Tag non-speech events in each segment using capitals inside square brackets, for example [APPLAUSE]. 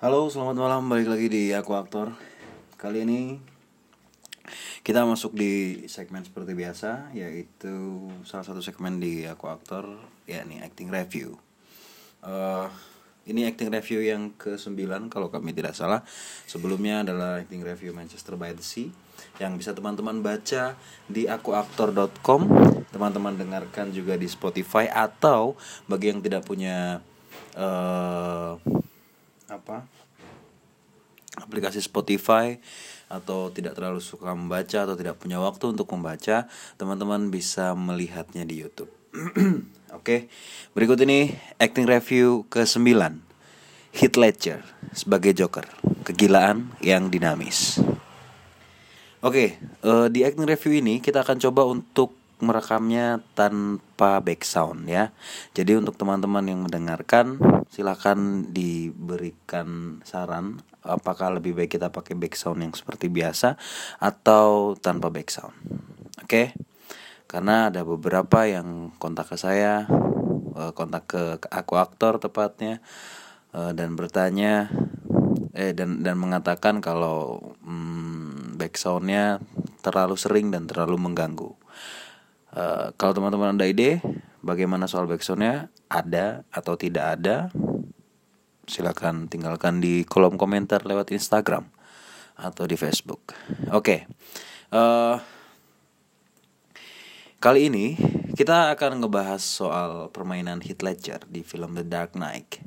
Halo, selamat malam. Balik lagi di Aku Aktor. Kali ini kita masuk di segmen seperti biasa, yaitu salah satu segmen di Aku Aktor, yakni acting review. Uh, ini acting review yang ke-9 kalau kami tidak salah. Sebelumnya adalah acting review Manchester by the Sea yang bisa teman-teman baca di akuaktor.com. Teman-teman dengarkan juga di Spotify atau bagi yang tidak punya uh, apa aplikasi Spotify atau tidak terlalu suka membaca atau tidak punya waktu untuk membaca, teman-teman bisa melihatnya di YouTube. [CLEARS THROAT] Oke, berikut ini acting review ke-9. Heath Ledger sebagai Joker, kegilaan yang dinamis. Oke, uh, di acting review ini kita akan coba untuk merekamnya tanpa back sound ya. Jadi untuk teman-teman yang mendengarkan silahkan diberikan saran apakah lebih baik kita pakai back sound yang seperti biasa atau tanpa back sound. Oke. Karena ada beberapa yang kontak ke saya, eh, kontak ke aku aktor tepatnya eh, dan bertanya eh dan dan mengatakan kalau hmm, back soundnya terlalu sering dan terlalu mengganggu. Uh, kalau teman-teman ada ide bagaimana soal backsoundnya ada atau tidak ada silakan tinggalkan di kolom komentar lewat Instagram atau di Facebook. Oke, okay. uh, eh, kali ini kita akan ngebahas soal permainan Heath Ledger di film The Dark Knight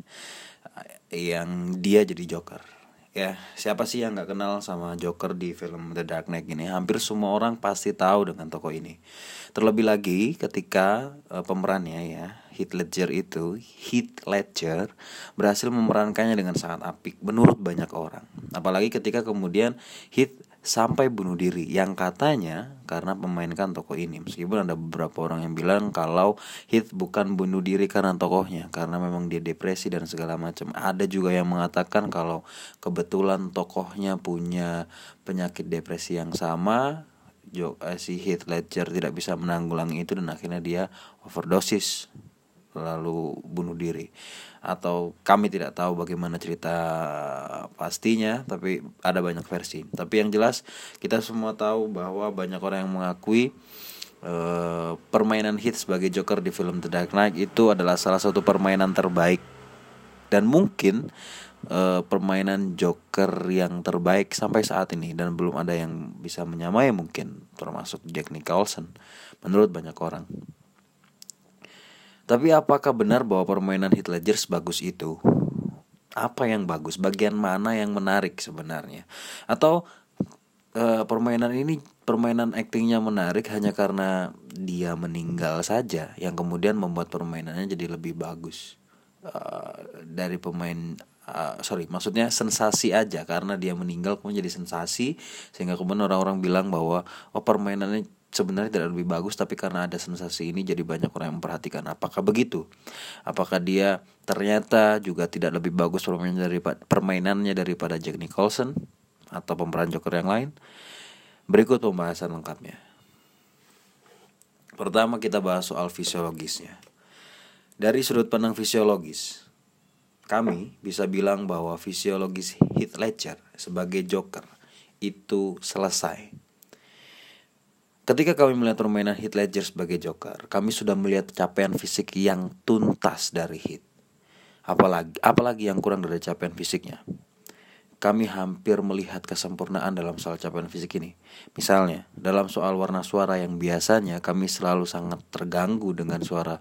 yang dia jadi Joker ya siapa sih yang nggak kenal sama Joker di film The Dark Knight ini? Hampir semua orang pasti tahu dengan tokoh ini. Terlebih lagi ketika uh, pemerannya ya Heath Ledger itu Heath Ledger berhasil memerankannya dengan sangat apik menurut banyak orang. Apalagi ketika kemudian Heath sampai bunuh diri. Yang katanya karena memainkan tokoh ini meskipun ada beberapa orang yang bilang kalau Heath bukan bunuh diri karena tokohnya karena memang dia depresi dan segala macam. Ada juga yang mengatakan kalau kebetulan tokohnya punya penyakit depresi yang sama eh, si Heath Ledger tidak bisa menanggulangi itu dan akhirnya dia overdosis lalu bunuh diri. Atau kami tidak tahu bagaimana cerita pastinya tapi ada banyak versi. Tapi yang jelas kita semua tahu bahwa banyak orang yang mengakui uh, permainan hit sebagai Joker di film The Dark Knight itu adalah salah satu permainan terbaik. Dan mungkin uh, permainan Joker yang terbaik sampai saat ini dan belum ada yang bisa menyamai mungkin termasuk Jack Nicholson menurut banyak orang. Tapi apakah benar bahwa permainan Heath Ledger sebagus itu? Apa yang bagus? Bagian mana yang menarik sebenarnya? Atau uh, permainan ini permainan aktingnya menarik hanya karena dia meninggal saja yang kemudian membuat permainannya jadi lebih bagus uh, dari pemain uh, sorry maksudnya sensasi aja karena dia meninggal kemudian jadi sensasi sehingga kemudian orang-orang bilang bahwa oh permainannya sebenarnya tidak lebih bagus tapi karena ada sensasi ini jadi banyak orang yang memperhatikan. Apakah begitu? Apakah dia ternyata juga tidak lebih bagus permainannya daripada permainannya daripada Jack Nicholson atau pemeran Joker yang lain? Berikut pembahasan lengkapnya. Pertama kita bahas soal fisiologisnya. Dari sudut pandang fisiologis kami bisa bilang bahwa fisiologis Heath Ledger sebagai Joker itu selesai Ketika kami melihat permainan Heath Ledger sebagai Joker, kami sudah melihat capaian fisik yang tuntas dari Heath. Apalagi, apalagi yang kurang dari capaian fisiknya. Kami hampir melihat kesempurnaan dalam soal capaian fisik ini. Misalnya, dalam soal warna suara yang biasanya kami selalu sangat terganggu dengan suara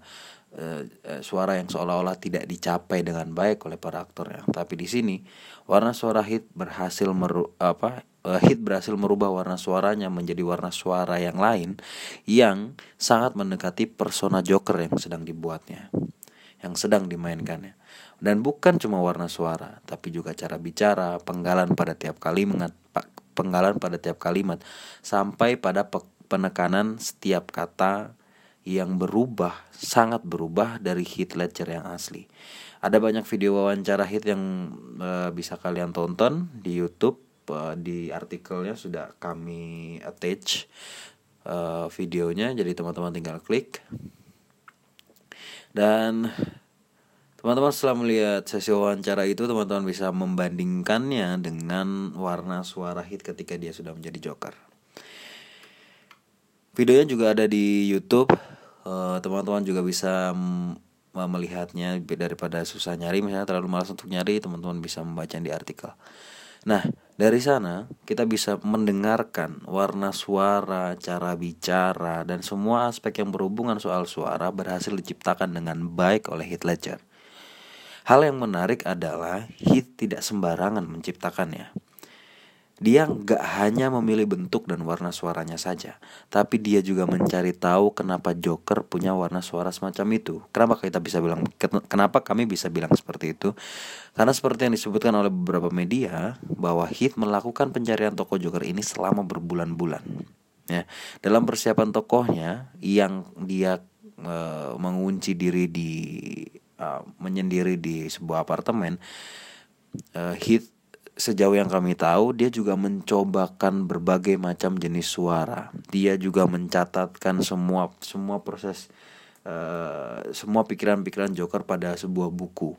uh, suara yang seolah-olah tidak dicapai dengan baik oleh para aktor ya. Tapi di sini warna suara hit berhasil meru apa hit berhasil merubah warna suaranya menjadi warna suara yang lain yang sangat mendekati persona Joker yang sedang dibuatnya, yang sedang dimainkannya. Dan bukan cuma warna suara, tapi juga cara bicara, penggalan pada tiap kalimat, penggalan pada tiap kalimat, sampai pada penekanan setiap kata yang berubah, sangat berubah dari hit Ledger yang asli. Ada banyak video wawancara hit yang uh, bisa kalian tonton di YouTube di artikelnya sudah kami attach uh, videonya jadi teman-teman tinggal klik dan Teman-teman setelah melihat sesi wawancara itu teman-teman bisa membandingkannya dengan warna suara hit ketika dia sudah menjadi Joker. Videonya juga ada di YouTube. Eh, teman-teman uh, juga bisa melihatnya daripada susah nyari misalnya terlalu malas untuk nyari teman-teman bisa membaca di artikel. Nah, dari sana kita bisa mendengarkan warna suara, cara bicara dan semua aspek yang berhubungan soal suara berhasil diciptakan dengan baik oleh Heath Ledger. Hal yang menarik adalah Heath tidak sembarangan menciptakannya. Dia nggak hanya memilih bentuk dan warna suaranya saja, tapi dia juga mencari tahu kenapa Joker punya warna suara semacam itu. Kenapa kita bisa bilang, kenapa kami bisa bilang seperti itu? Karena seperti yang disebutkan oleh beberapa media, bahwa Heath melakukan pencarian tokoh Joker ini selama berbulan-bulan. Ya, dalam persiapan tokohnya yang dia e, mengunci diri di uh, menyendiri di sebuah apartemen uh, Heath sejauh yang kami tahu dia juga mencobakan berbagai macam jenis suara. Dia juga mencatatkan semua semua proses uh, semua pikiran-pikiran Joker pada sebuah buku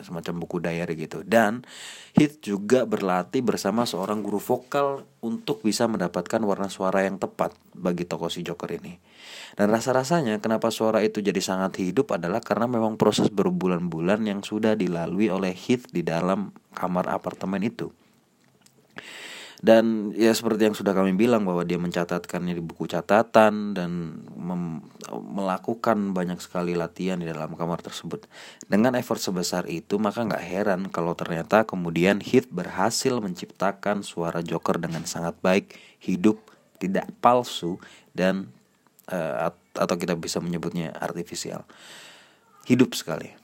semacam buku diary gitu. Dan Hit juga berlatih bersama seorang guru vokal untuk bisa mendapatkan warna suara yang tepat bagi tokoh si Joker ini dan rasa-rasanya kenapa suara itu jadi sangat hidup adalah karena memang proses berbulan-bulan yang sudah dilalui oleh Hit di dalam kamar apartemen itu. Dan ya seperti yang sudah kami bilang bahwa dia mencatatkannya di buku catatan dan melakukan banyak sekali latihan di dalam kamar tersebut. Dengan effort sebesar itu maka nggak heran kalau ternyata kemudian Hit berhasil menciptakan suara Joker dengan sangat baik hidup tidak palsu dan uh, atau kita bisa menyebutnya artifisial hidup sekali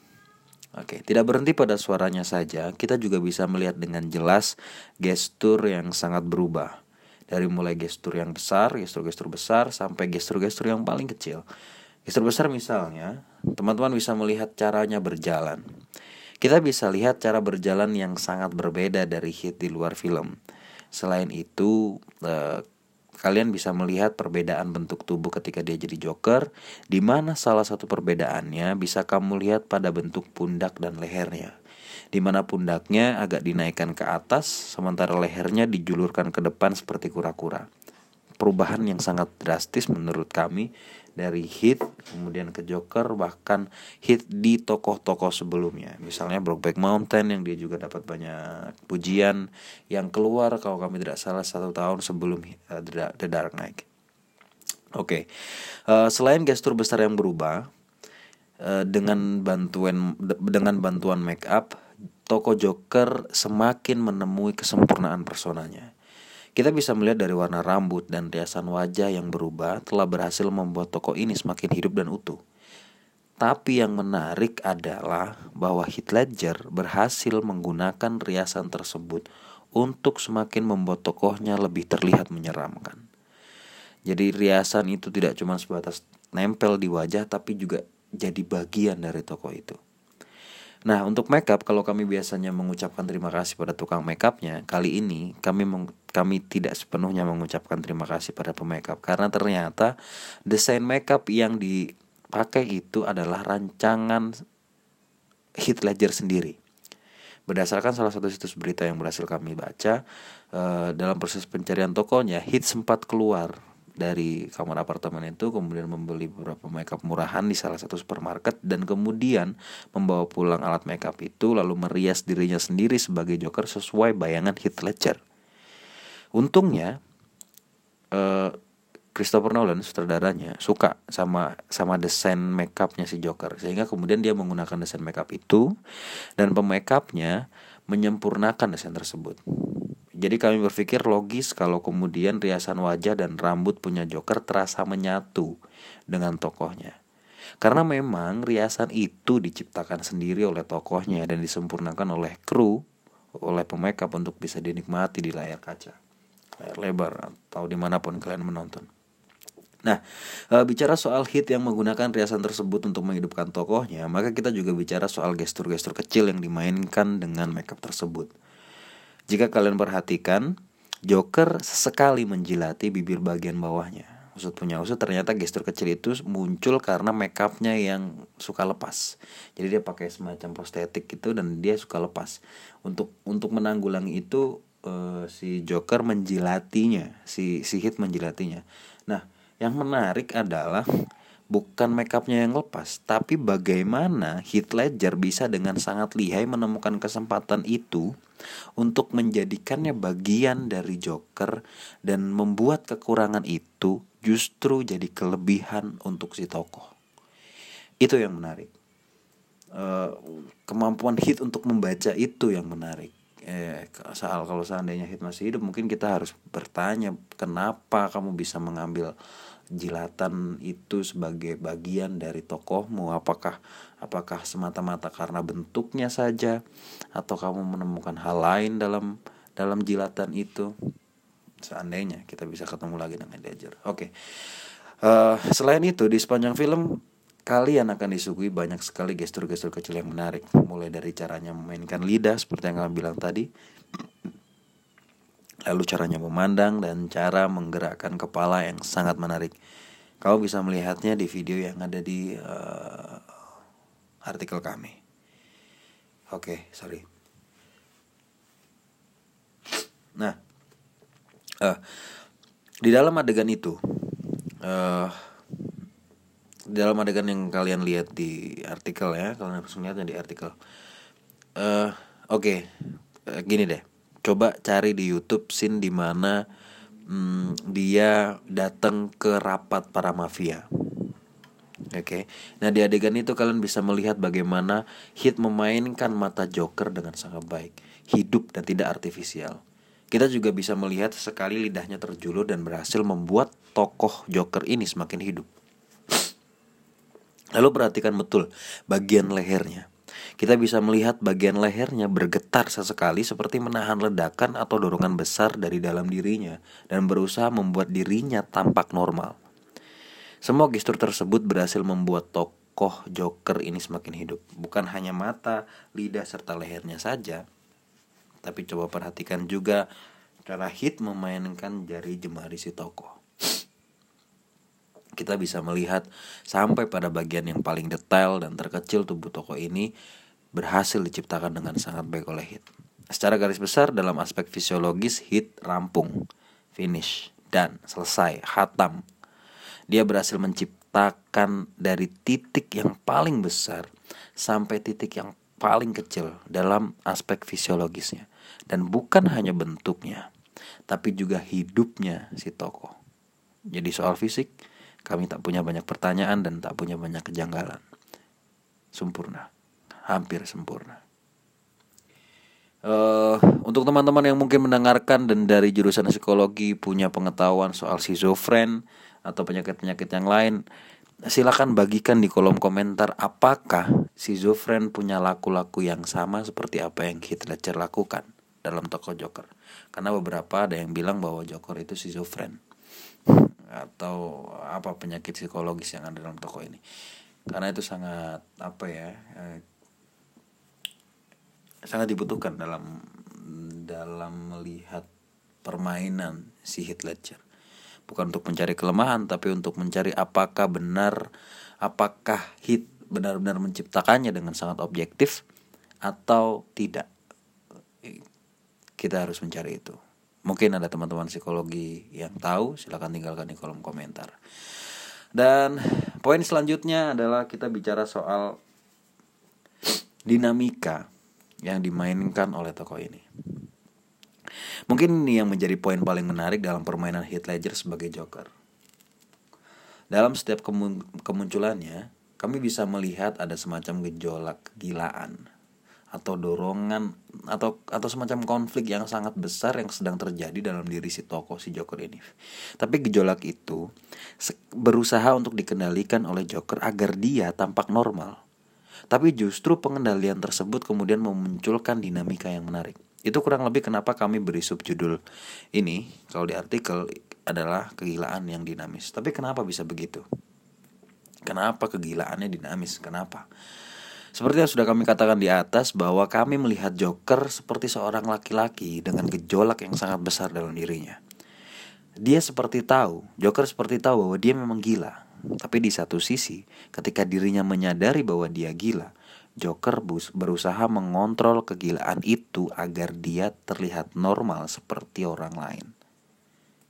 Oke, tidak berhenti pada suaranya saja, kita juga bisa melihat dengan jelas gestur yang sangat berubah. Dari mulai gestur yang besar, gestur-gestur besar, sampai gestur-gestur yang paling kecil. Gestur besar misalnya, teman-teman bisa melihat caranya berjalan. Kita bisa lihat cara berjalan yang sangat berbeda dari hit di luar film. Selain itu, eh, kalian bisa melihat perbedaan bentuk tubuh ketika dia jadi Joker, di mana salah satu perbedaannya bisa kamu lihat pada bentuk pundak dan lehernya. Di mana pundaknya agak dinaikkan ke atas, sementara lehernya dijulurkan ke depan seperti kura-kura. Perubahan yang sangat drastis menurut kami dari hit kemudian ke Joker bahkan hit di tokoh-tokoh sebelumnya misalnya Brokeback Mountain yang dia juga dapat banyak pujian yang keluar kalau kami tidak salah satu tahun sebelum uh, The Dark Knight. Oke, okay. uh, eh, selain gestur besar yang berubah uh, dengan bantuan dengan bantuan make up, tokoh Joker semakin menemui kesempurnaan personanya. Kita bisa melihat dari warna rambut dan riasan wajah yang berubah telah berhasil membuat toko ini semakin hidup dan utuh. Tapi yang menarik adalah bahwa Heath Ledger berhasil menggunakan riasan tersebut untuk semakin membuat tokohnya lebih terlihat menyeramkan. Jadi riasan itu tidak cuma sebatas nempel di wajah tapi juga jadi bagian dari tokoh itu. Nah, untuk makeup kalau kami biasanya mengucapkan terima kasih pada tukang makeupnya, kali ini kami meng, kami tidak sepenuhnya mengucapkan terima kasih pada pemakeup karena ternyata desain makeup yang dipakai itu adalah rancangan Heath Ledger sendiri. Berdasarkan salah satu situs berita yang berhasil kami baca, uh, dalam proses pencarian tokonya, Heath sempat keluar dari kamar apartemen itu kemudian membeli beberapa makeup murahan di salah satu supermarket dan kemudian membawa pulang alat makeup itu lalu merias dirinya sendiri sebagai Joker sesuai bayangan Heath Ledger. Untungnya uh, Christopher Nolan sutradaranya suka sama sama desain makeupnya si Joker sehingga kemudian dia menggunakan desain makeup itu dan pemakeupnya menyempurnakan desain tersebut. Jadi kami berpikir logis kalau kemudian riasan wajah dan rambut punya Joker terasa menyatu dengan tokohnya. Karena memang riasan itu diciptakan sendiri oleh tokohnya dan disempurnakan oleh kru, oleh pemakeup untuk bisa dinikmati di layar kaca, layar lebar atau di mana pun kalian menonton. Nah, e, bicara soal hit yang menggunakan riasan tersebut untuk menghidupkan tokohnya, maka kita juga bicara soal gestur-gestur kecil yang dimainkan dengan makeup tersebut. Jika kalian perhatikan, Joker sesekali menjilati bibir bagian bawahnya. usut punya usut ternyata gestur kecil itu muncul karena makeupnya yang suka lepas. Jadi dia pakai semacam prostetik gitu dan dia suka lepas. Untuk untuk menanggulangi itu uh, si Joker menjilatinya si si Hit menjilatinya. Nah yang menarik adalah bukan makeupnya yang lepas, tapi bagaimana Heath Ledger bisa dengan sangat lihai menemukan kesempatan itu untuk menjadikannya bagian dari Joker dan membuat kekurangan itu justru jadi kelebihan untuk si tokoh. Itu yang menarik. Uh, kemampuan Hit untuk membaca itu yang menarik. Eh, soal kalau seandainya Hit masih hidup, mungkin kita harus bertanya kenapa kamu bisa mengambil jilatan itu sebagai bagian dari tokohmu? Apakah apakah semata-mata karena bentuknya saja? Atau kamu menemukan hal lain dalam dalam jilatan itu? Seandainya kita bisa ketemu lagi dengan Ledger oke. Okay. uh, eh, selain itu di sepanjang film kalian akan disuguhi banyak sekali gestur-gestur kecil yang menarik. Mulai dari caranya memainkan lidah seperti yang kalian bilang tadi lalu caranya memandang dan cara menggerakkan kepala yang sangat menarik. Kamu bisa melihatnya di video yang ada di uh, artikel kami. Oke, okay, sorry. Nah, uh, di dalam adegan itu, uh, di dalam adegan yang kalian lihat di artikel ya, kalian harus melihatnya di artikel. Uh, Oke, okay. uh, gini deh coba cari di YouTube scene di mana hmm, dia datang ke rapat para mafia. Oke, okay. nah di adegan itu kalian bisa melihat bagaimana Hit memainkan mata Joker dengan sangat baik, hidup dan tidak artifisial. Kita juga bisa melihat sekali lidahnya terjulur dan berhasil membuat tokoh Joker ini semakin hidup. Lalu perhatikan betul bagian lehernya. Kita bisa melihat bagian lehernya bergetar sesekali seperti menahan ledakan atau dorongan besar dari dalam dirinya dan berusaha membuat dirinya tampak normal. Semua gestur tersebut berhasil membuat tokoh Joker ini semakin hidup. Bukan hanya mata, lidah, serta lehernya saja. Tapi coba perhatikan juga cara hit memainkan jari jemari si tokoh kita bisa melihat sampai pada bagian yang paling detail dan terkecil tubuh tokoh ini berhasil diciptakan dengan sangat baik oleh Hit. Secara garis besar dalam aspek fisiologis Hit rampung, finish, dan selesai, hatam. Dia berhasil menciptakan dari titik yang paling besar sampai titik yang paling kecil dalam aspek fisiologisnya. Dan bukan hanya bentuknya, tapi juga hidupnya si tokoh. Jadi soal fisik, kami tak punya banyak pertanyaan dan tak punya banyak kejanggalan. Sempurna hampir sempurna. Uh, untuk teman-teman yang mungkin mendengarkan dan dari jurusan psikologi punya pengetahuan soal schizofren atau penyakit-penyakit yang lain, silakan bagikan di kolom komentar apakah schizofren punya laku-laku yang sama seperti apa yang Heath Ledger lakukan dalam tokoh Joker. Karena beberapa ada yang bilang bahwa Joker itu schizofren [LAUGHS] atau apa penyakit psikologis yang ada dalam tokoh ini. Karena itu sangat apa ya eh, sangat dibutuhkan dalam dalam melihat permainan si Heath Ledger. Bukan untuk mencari kelemahan tapi untuk mencari apakah benar apakah hit benar-benar menciptakannya dengan sangat objektif atau tidak. Kita harus mencari itu. Mungkin ada teman-teman psikologi yang tahu silahkan tinggalkan di kolom komentar. Dan poin selanjutnya adalah kita bicara soal dinamika yang dimainkan oleh tokoh ini. Mungkin ini yang menjadi poin paling menarik dalam permainan Heath Ledger sebagai Joker. Dalam setiap kemunculannya, kami bisa melihat ada semacam gejolak kegilaan atau dorongan atau atau semacam konflik yang sangat besar yang sedang terjadi dalam diri si tokoh si Joker ini. Tapi gejolak itu berusaha untuk dikendalikan oleh Joker agar dia tampak normal tapi justru pengendalian tersebut kemudian memunculkan dinamika yang menarik. Itu kurang lebih kenapa kami beri subjudul ini kalau di artikel adalah kegilaan yang dinamis. Tapi kenapa bisa begitu? Kenapa kegilaannya dinamis? Kenapa? Seperti yang sudah kami katakan di atas bahwa kami melihat Joker seperti seorang laki-laki dengan gejolak yang sangat besar dalam dirinya. dia seperti tahu, Joker seperti tahu bahwa dia memang gila. Tapi di satu sisi, ketika dirinya menyadari bahwa dia gila, Joker berusaha mengontrol kegilaan itu agar dia terlihat normal seperti orang lain.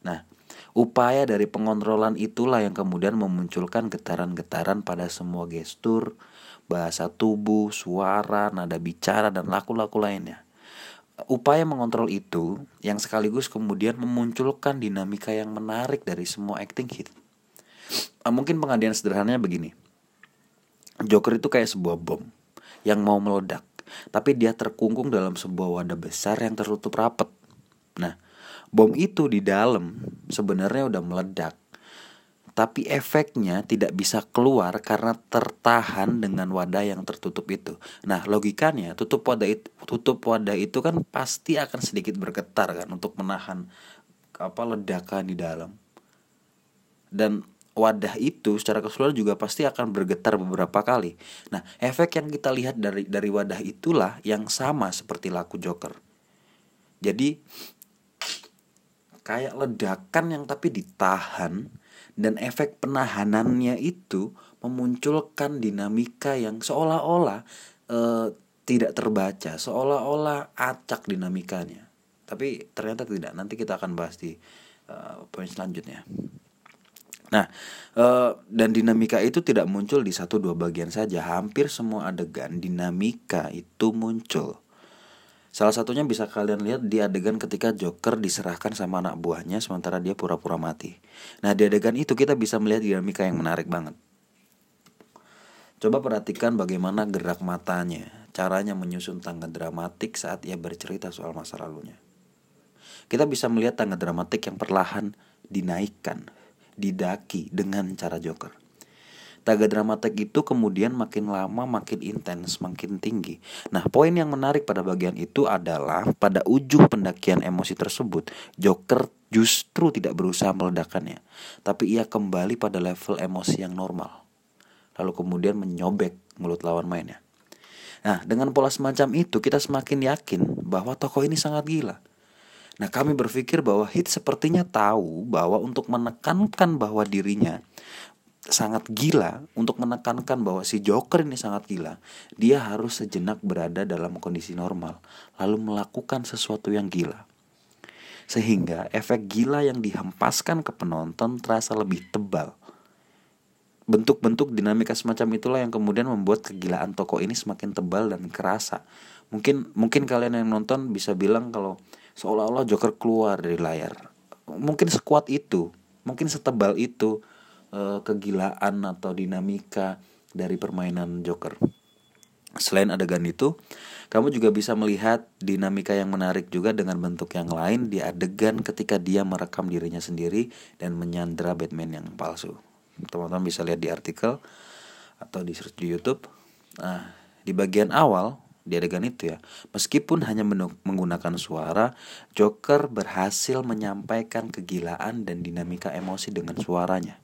Nah, upaya dari pengontrolan itulah yang kemudian memunculkan getaran-getaran pada semua gestur, bahasa tubuh, suara, nada bicara, dan laku-laku lainnya upaya mengontrol itu yang sekaligus kemudian memunculkan dinamika yang menarik dari semua acting hit. Uh, mungkin pengadilan sederhananya begini. Joker itu kayak sebuah bom yang mau meledak, tapi dia terkungkung dalam sebuah wadah besar yang tertutup rapat. Nah, bom itu di dalam sebenarnya udah meledak tapi efeknya tidak bisa keluar karena tertahan dengan wadah yang tertutup itu. Nah, logikanya tutup wadah itu tutup wadah itu kan pasti akan sedikit bergetar kan untuk menahan apa ledakan di dalam. Dan wadah itu secara keseluruhan juga pasti akan bergetar beberapa kali. Nah, efek yang kita lihat dari dari wadah itulah yang sama seperti laku Joker. Jadi kayak ledakan yang tapi ditahan dan efek penahanannya itu memunculkan dinamika yang seolah-olah e, tidak terbaca, seolah-olah acak dinamikanya. Tapi ternyata tidak. Nanti kita akan bahas di e, poin selanjutnya. Nah, e, dan dinamika itu tidak muncul di satu dua bagian saja. Hampir semua adegan dinamika itu muncul. Salah satunya bisa kalian lihat di adegan ketika Joker diserahkan sama anak buahnya sementara dia pura-pura mati. Nah, di adegan itu kita bisa melihat dinamika yang menarik banget. Coba perhatikan bagaimana gerak matanya, caranya menyusun tangga dramatik saat ia bercerita soal masa lalunya. Kita bisa melihat tangga dramatik yang perlahan dinaikkan, didaki dengan cara Joker. Taga dramatik itu kemudian makin lama makin intens, makin tinggi. Nah, poin yang menarik pada bagian itu adalah pada ujung pendakian emosi tersebut, Joker justru tidak berusaha meledakannya, tapi ia kembali pada level emosi yang normal. Lalu kemudian menyobek mulut lawan mainnya. Nah, dengan pola semacam itu kita semakin yakin bahwa tokoh ini sangat gila. Nah, kami berpikir bahwa Hit sepertinya tahu bahwa untuk menekankan bahwa dirinya sangat gila untuk menekankan bahwa si Joker ini sangat gila, dia harus sejenak berada dalam kondisi normal, lalu melakukan sesuatu yang gila. Sehingga efek gila yang dihempaskan ke penonton terasa lebih tebal. Bentuk-bentuk dinamika semacam itulah yang kemudian membuat kegilaan tokoh ini semakin tebal dan kerasa. Mungkin mungkin kalian yang nonton bisa bilang kalau seolah-olah Joker keluar dari layar. Mungkin sekuat itu, mungkin setebal itu uh, kegilaan atau dinamika dari permainan Joker. Selain adegan itu, kamu juga bisa melihat dinamika yang menarik juga dengan bentuk yang lain di adegan ketika dia merekam dirinya sendiri dan menyandra Batman yang palsu. Teman-teman bisa lihat di artikel atau di search di YouTube. Nah, di bagian awal di adegan itu ya, meskipun hanya menggunakan suara, Joker berhasil menyampaikan kegilaan dan dinamika emosi dengan suaranya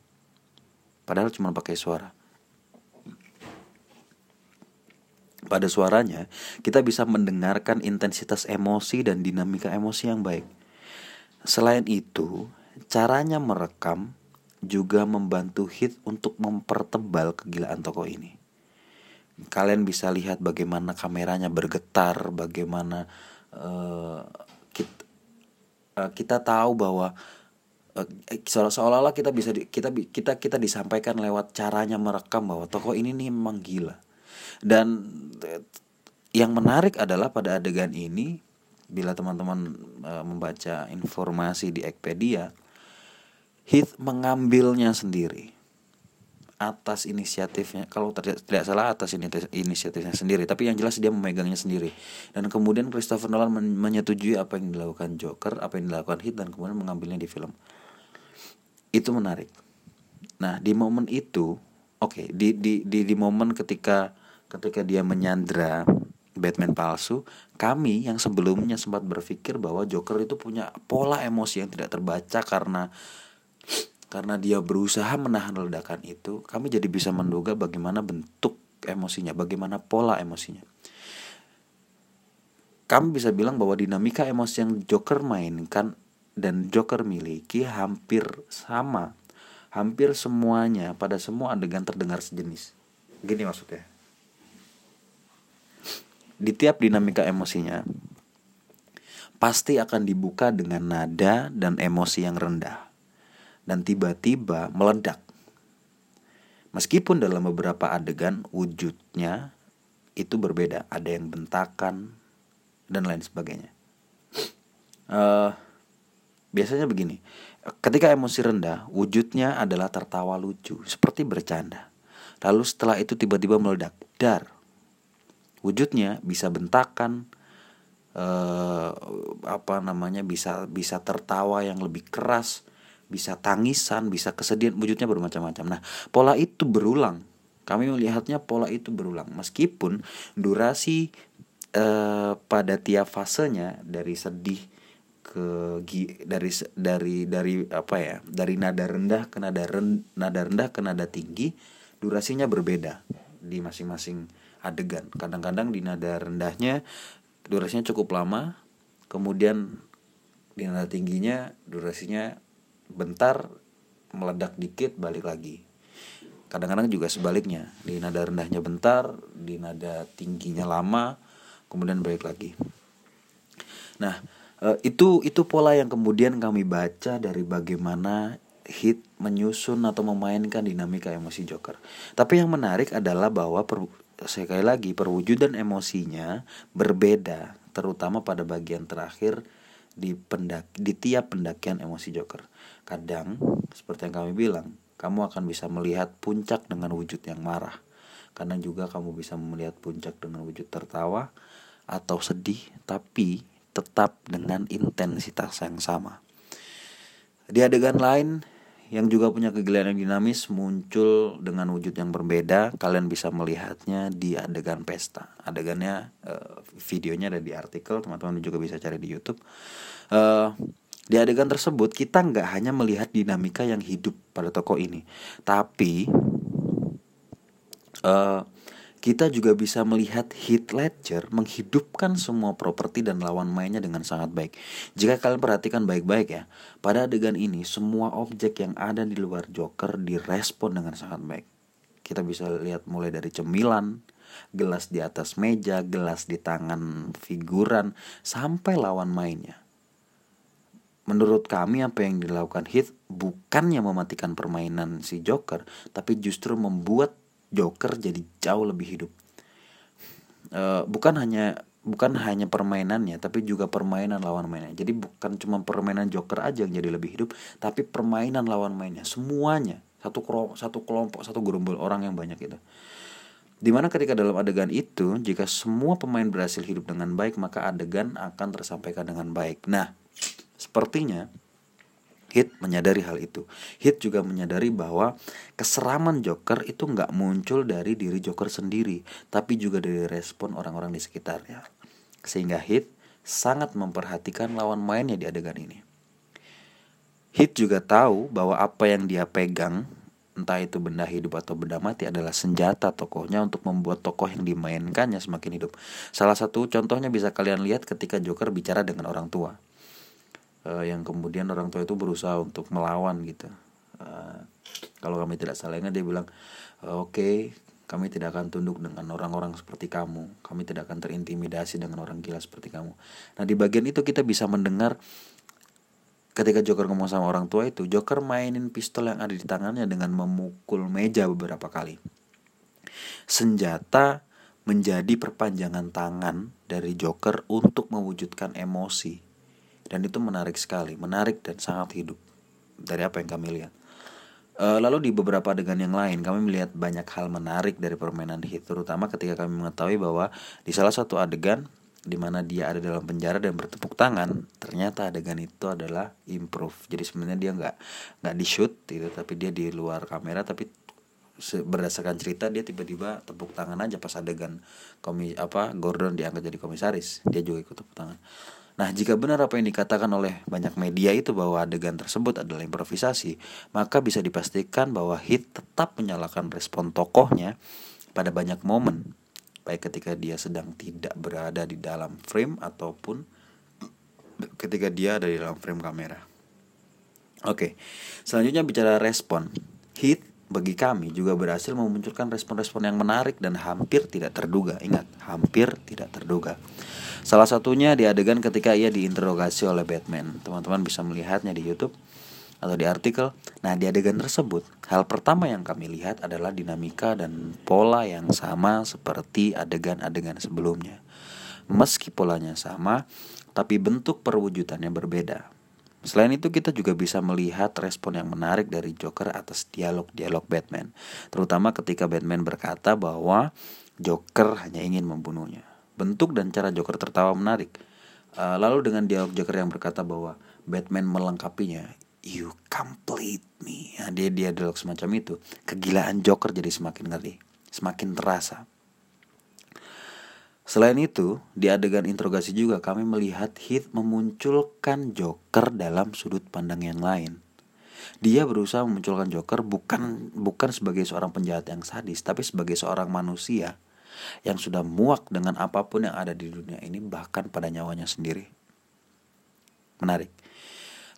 padahal cuma pakai suara. Pada suaranya, kita bisa mendengarkan intensitas emosi dan dinamika emosi yang baik. Selain itu, caranya merekam juga membantu hit untuk mempertebal kegilaan tokoh ini. Kalian bisa lihat bagaimana kameranya bergetar, bagaimana uh, kita, uh, kita tahu bahwa Eh, seolah-olah kita bisa di, kita kita kita disampaikan lewat caranya merekam bahwa tokoh ini nih memang gila. Dan eh, yang menarik adalah pada adegan ini bila teman-teman uh, membaca informasi di Wikipedia Heath mengambilnya sendiri atas inisiatifnya kalau tidak, salah atas inisiatifnya sendiri tapi yang jelas dia memegangnya sendiri. Dan kemudian Christopher Nolan menyetujui apa yang dilakukan Joker apa yang dilakukan Heath dan kemudian mengambilnya di film. Itu menarik. Nah di momen itu oke okay, di, di di di momen ketika ketika dia menyandra Batman palsu kami yang sebelumnya sempat berpikir bahwa Joker itu punya pola emosi yang tidak terbaca karena karena dia berusaha menahan ledakan itu kami jadi bisa menduga bagaimana bentuk emosinya bagaimana pola emosinya kami bisa bilang bahwa dinamika emosi yang Joker mainkan dan Joker miliki hampir sama. Hampir semuanya pada semua adegan terdengar sejenis. Gini maksudnya. Di tiap dinamika emosinya pasti akan dibuka dengan nada dan emosi yang rendah dan tiba-tiba meledak. Meskipun dalam beberapa adegan wujudnya itu berbeda, ada yang bentakan dan lain sebagainya. Uh, biasanya begini, ketika emosi rendah, wujudnya adalah tertawa lucu, seperti bercanda. Lalu setelah itu tiba-tiba meledak, dar. Wujudnya bisa bentakan, uh, apa namanya bisa bisa tertawa yang lebih keras, bisa tangisan, bisa kesedihan, wujudnya bermacam-macam. Nah, pola itu berulang. Kami melihatnya pola itu berulang, meskipun durasi uh, pada tiap fasenya dari sedih ke dari dari dari apa ya dari nada rendah ke nada ren, nada rendah ke nada tinggi durasinya berbeda di masing-masing adegan kadang-kadang di nada rendahnya durasinya cukup lama kemudian di nada tingginya durasinya bentar meledak dikit balik lagi kadang-kadang juga sebaliknya di nada rendahnya bentar di nada tingginya lama kemudian balik lagi. Nah, eh, itu itu pola yang kemudian kami baca dari bagaimana hit menyusun atau memainkan dinamika emosi Joker. Tapi yang menarik adalah bahwa per, sekali lagi perwujudan emosinya berbeda, terutama pada bagian terakhir di pendak di tiap pendakian emosi Joker. Kadang seperti yang kami bilang, kamu akan bisa melihat puncak dengan wujud yang marah. Kadang juga kamu bisa melihat puncak dengan wujud tertawa atau sedih tapi tetap dengan intensitas yang sama. Di adegan lain yang juga punya kegilaan yang dinamis muncul dengan wujud yang berbeda. Kalian bisa melihatnya di adegan pesta. Adegannya uh, videonya ada di artikel, teman-teman juga bisa cari di YouTube. Uh, di adegan tersebut kita nggak hanya melihat dinamika yang hidup pada tokoh ini, tapi uh, kita juga bisa melihat Heath Ledger menghidupkan semua properti dan lawan mainnya dengan sangat baik. Jika kalian perhatikan baik-baik ya, pada adegan ini semua objek yang ada di luar Joker direspon dengan sangat baik. Kita bisa lihat mulai dari cemilan, gelas di atas meja, gelas di tangan figuran, sampai lawan mainnya. Menurut kami apa yang dilakukan Heath bukannya mematikan permainan si Joker, tapi justru membuat Joker jadi jauh lebih hidup. Uh, bukan hanya bukan hanya permainannya tapi juga permainan lawan mainnya. Jadi bukan cuma permainan Joker aja yang jadi lebih hidup, tapi permainan lawan mainnya semuanya satu satu kelompok satu gerombol orang yang banyak itu. Di mana ketika dalam adegan itu, jika semua pemain berhasil hidup dengan baik, maka adegan akan tersampaikan dengan baik. Nah, sepertinya Hit menyadari hal itu. Hit juga menyadari bahwa keseraman Joker itu nggak muncul dari diri Joker sendiri, tapi juga dari respon orang-orang di sekitarnya. Sehingga Hit sangat memperhatikan lawan mainnya di adegan ini. Hit juga tahu bahwa apa yang dia pegang, entah itu benda hidup atau benda mati adalah senjata tokohnya untuk membuat tokoh yang dimainkannya semakin hidup. Salah satu contohnya bisa kalian lihat ketika Joker bicara dengan orang tua uh, yang kemudian orang tua itu berusaha untuk melawan gitu. Uh, kalau kami tidak salah ingat dia bilang uh, oke okay, kami tidak akan tunduk dengan orang-orang seperti kamu. Kami tidak akan terintimidasi dengan orang gila seperti kamu. Nah di bagian itu kita bisa mendengar ketika Joker ngomong sama orang tua itu Joker mainin pistol yang ada di tangannya dengan memukul meja beberapa kali. Senjata menjadi perpanjangan tangan dari Joker untuk mewujudkan emosi dan itu menarik sekali menarik dan sangat hidup dari apa yang kami lihat. E, lalu di beberapa adegan yang lain kami melihat banyak hal menarik dari permainan hit terutama ketika kami mengetahui bahwa di salah satu adegan di mana dia ada dalam penjara dan bertepuk tangan ternyata adegan itu adalah improve. Jadi sebenarnya dia nggak nggak di shoot gitu tapi dia di luar kamera tapi berdasarkan cerita dia tiba-tiba tepuk tangan aja pas adegan komi apa Gordon diangkat jadi komisaris. Dia juga ikut tepuk tangan Nah, jika benar apa yang dikatakan oleh banyak media itu bahwa adegan tersebut adalah improvisasi, maka bisa dipastikan bahwa Hit tetap menyalakan respon tokohnya pada banyak momen, baik ketika dia sedang tidak berada di dalam frame ataupun ketika dia ada di dalam frame kamera. Oke, selanjutnya bicara respon. Hit bagi kami juga berhasil memunculkan respon-respon yang menarik dan hampir tidak terduga. Ingat, hampir tidak terduga. Salah satunya di adegan ketika ia diinterogasi oleh Batman. Teman-teman bisa melihatnya di YouTube atau di artikel. Nah, di adegan tersebut, hal pertama yang kami lihat adalah dinamika dan pola yang sama seperti adegan-adegan sebelumnya. Meski polanya sama, tapi bentuk perwujudannya berbeda. Selain itu kita juga bisa melihat respon yang menarik dari Joker atas dialog-dialog Batman, terutama ketika Batman berkata bahwa Joker hanya ingin membunuhnya. Bentuk dan cara Joker tertawa menarik. Uh, lalu dengan dialog Joker yang berkata bahwa Batman melengkapinya, you complete me. Nah, dia dia dialog semacam itu. Kegilaan Joker jadi semakin ngeri, semakin terasa. Selain itu, di adegan interogasi juga kami melihat Heath memunculkan Joker dalam sudut pandang yang lain. Dia berusaha memunculkan Joker bukan bukan sebagai seorang penjahat yang sadis, tapi sebagai seorang manusia yang sudah muak dengan apa pun yang ada di dunia ini bahkan pada nyawanya sendiri. Menarik.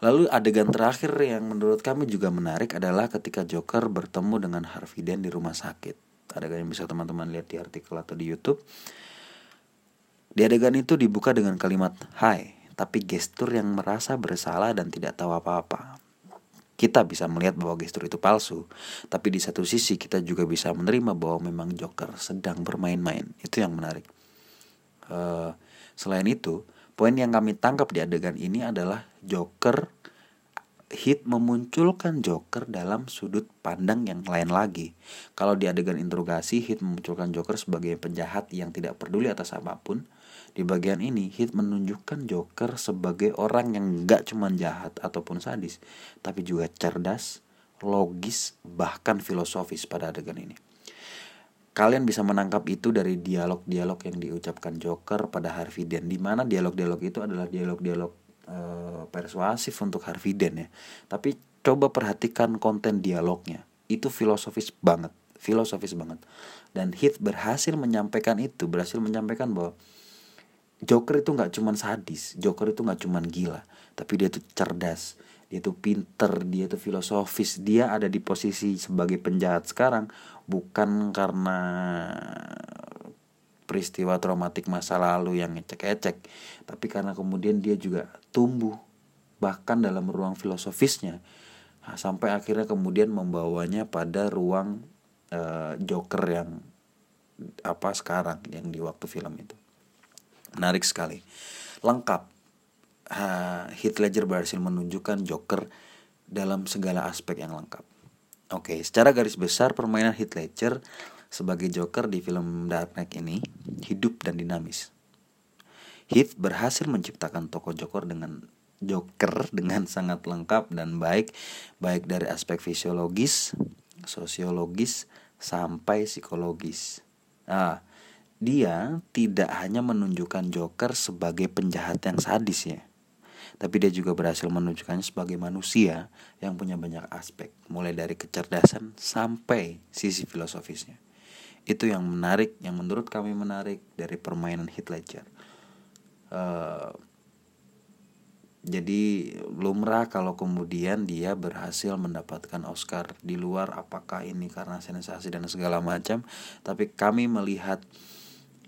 Lalu adegan terakhir yang menurut kami juga menarik adalah ketika Joker bertemu dengan Harvey Dent di rumah sakit. Adegan yang bisa teman-teman lihat di artikel atau di YouTube di adegan itu dibuka dengan kalimat hai, tapi gestur yang merasa bersalah dan tidak tahu apa-apa. Kita bisa melihat bahwa gestur itu palsu, tapi di satu sisi kita juga bisa menerima bahwa memang Joker sedang bermain-main. Itu yang menarik. Uh, selain itu, poin yang kami tangkap di adegan ini adalah Joker Hit memunculkan Joker dalam sudut pandang yang lain lagi. Kalau di adegan interogasi, Hit memunculkan Joker sebagai penjahat yang tidak peduli atas apa pun, di bagian ini, Hit menunjukkan Joker sebagai orang yang gak cuma jahat ataupun sadis, tapi juga cerdas, logis, bahkan filosofis pada adegan ini. Kalian bisa menangkap itu dari dialog-dialog yang diucapkan Joker pada Harvey Dent, di mana dialog-dialog itu adalah dialog-dialog e, persuasif untuk Harvey Dent ya. Tapi coba perhatikan konten dialognya, itu filosofis banget, filosofis banget. Dan Hit berhasil menyampaikan itu, berhasil menyampaikan bahwa Joker itu nggak cuman sadis, Joker itu nggak cuman gila, tapi dia tuh cerdas, dia tuh pinter, dia tuh filosofis, dia ada di posisi sebagai penjahat sekarang bukan karena peristiwa traumatik masa lalu yang ngecek-ngecek, tapi karena kemudian dia juga tumbuh bahkan dalam ruang filosofisnya nah, sampai akhirnya kemudian membawanya pada ruang uh, Joker yang apa sekarang yang di waktu film itu. Menarik sekali. Lengkap. Heath Ledger berhasil menunjukkan Joker dalam segala aspek yang lengkap. Oke, secara garis besar permainan Heath Ledger sebagai Joker di film Dark Knight ini hidup dan dinamis. Heath berhasil menciptakan tokoh Joker dengan Joker dengan [LAUGHS] sangat lengkap dan baik, baik dari aspek fisiologis, sosiologis, sampai psikologis. Nah, dia tidak hanya menunjukkan Joker sebagai penjahat yang sadis ya tapi dia juga berhasil menunjukkannya sebagai manusia yang punya banyak aspek mulai dari kecerdasan sampai sisi filosofisnya. Itu yang menarik yang menurut kami menarik dari permainan Heath Ledger. Uh, jadi lumrah kalau kemudian dia berhasil mendapatkan Oscar di luar apakah ini karena sensasi dan segala macam tapi kami melihat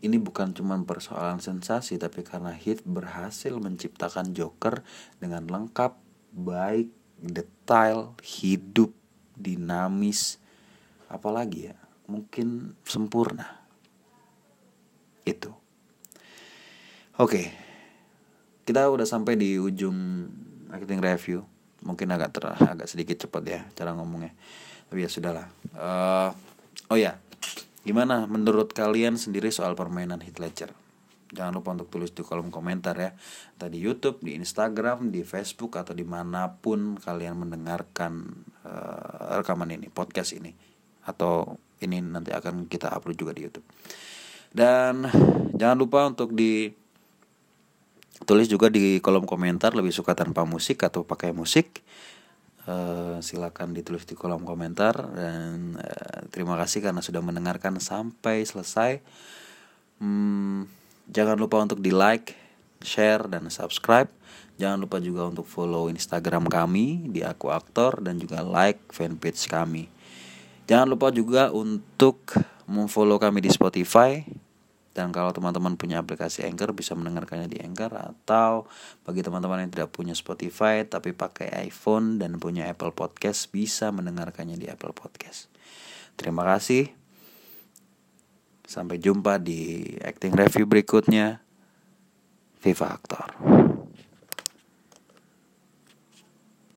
ini bukan cuma persoalan sensasi tapi karena Heath berhasil menciptakan Joker dengan lengkap, baik, detail, hidup, dinamis, apalagi ya, mungkin sempurna. Itu. Oke. Kita udah sampai di ujung acting review. Mungkin agak ter agak sedikit cepat ya cara ngomongnya. Tapi ya sudahlah. Uh, oh ya, Gimana menurut kalian sendiri soal permainan Heath Ledger? Jangan lupa untuk tulis di kolom komentar ya. Tadi Youtube, di Instagram, di Facebook Atau di mana pun kalian mendengarkan uh, rekaman ini, podcast ini. Atau ini nanti akan kita upload juga di Youtube. Dan jangan lupa untuk di Tulis juga di kolom komentar lebih suka tanpa musik atau pakai musik Uh, silakan ditulis di kolom komentar dan uh, terima kasih karena sudah mendengarkan sampai selesai. Hmm, jangan lupa untuk di like, share, dan subscribe. Jangan lupa juga untuk follow Instagram kami di Aku Aktor dan juga like fanpage kami. Jangan lupa juga untuk memfollow kami di Spotify dan kalau teman-teman punya aplikasi Anchor bisa mendengarkannya di Anchor atau bagi teman-teman yang tidak punya Spotify tapi pakai iPhone dan punya Apple Podcast bisa mendengarkannya di Apple Podcast. Terima kasih. Sampai jumpa di acting review berikutnya. Viva Aktor.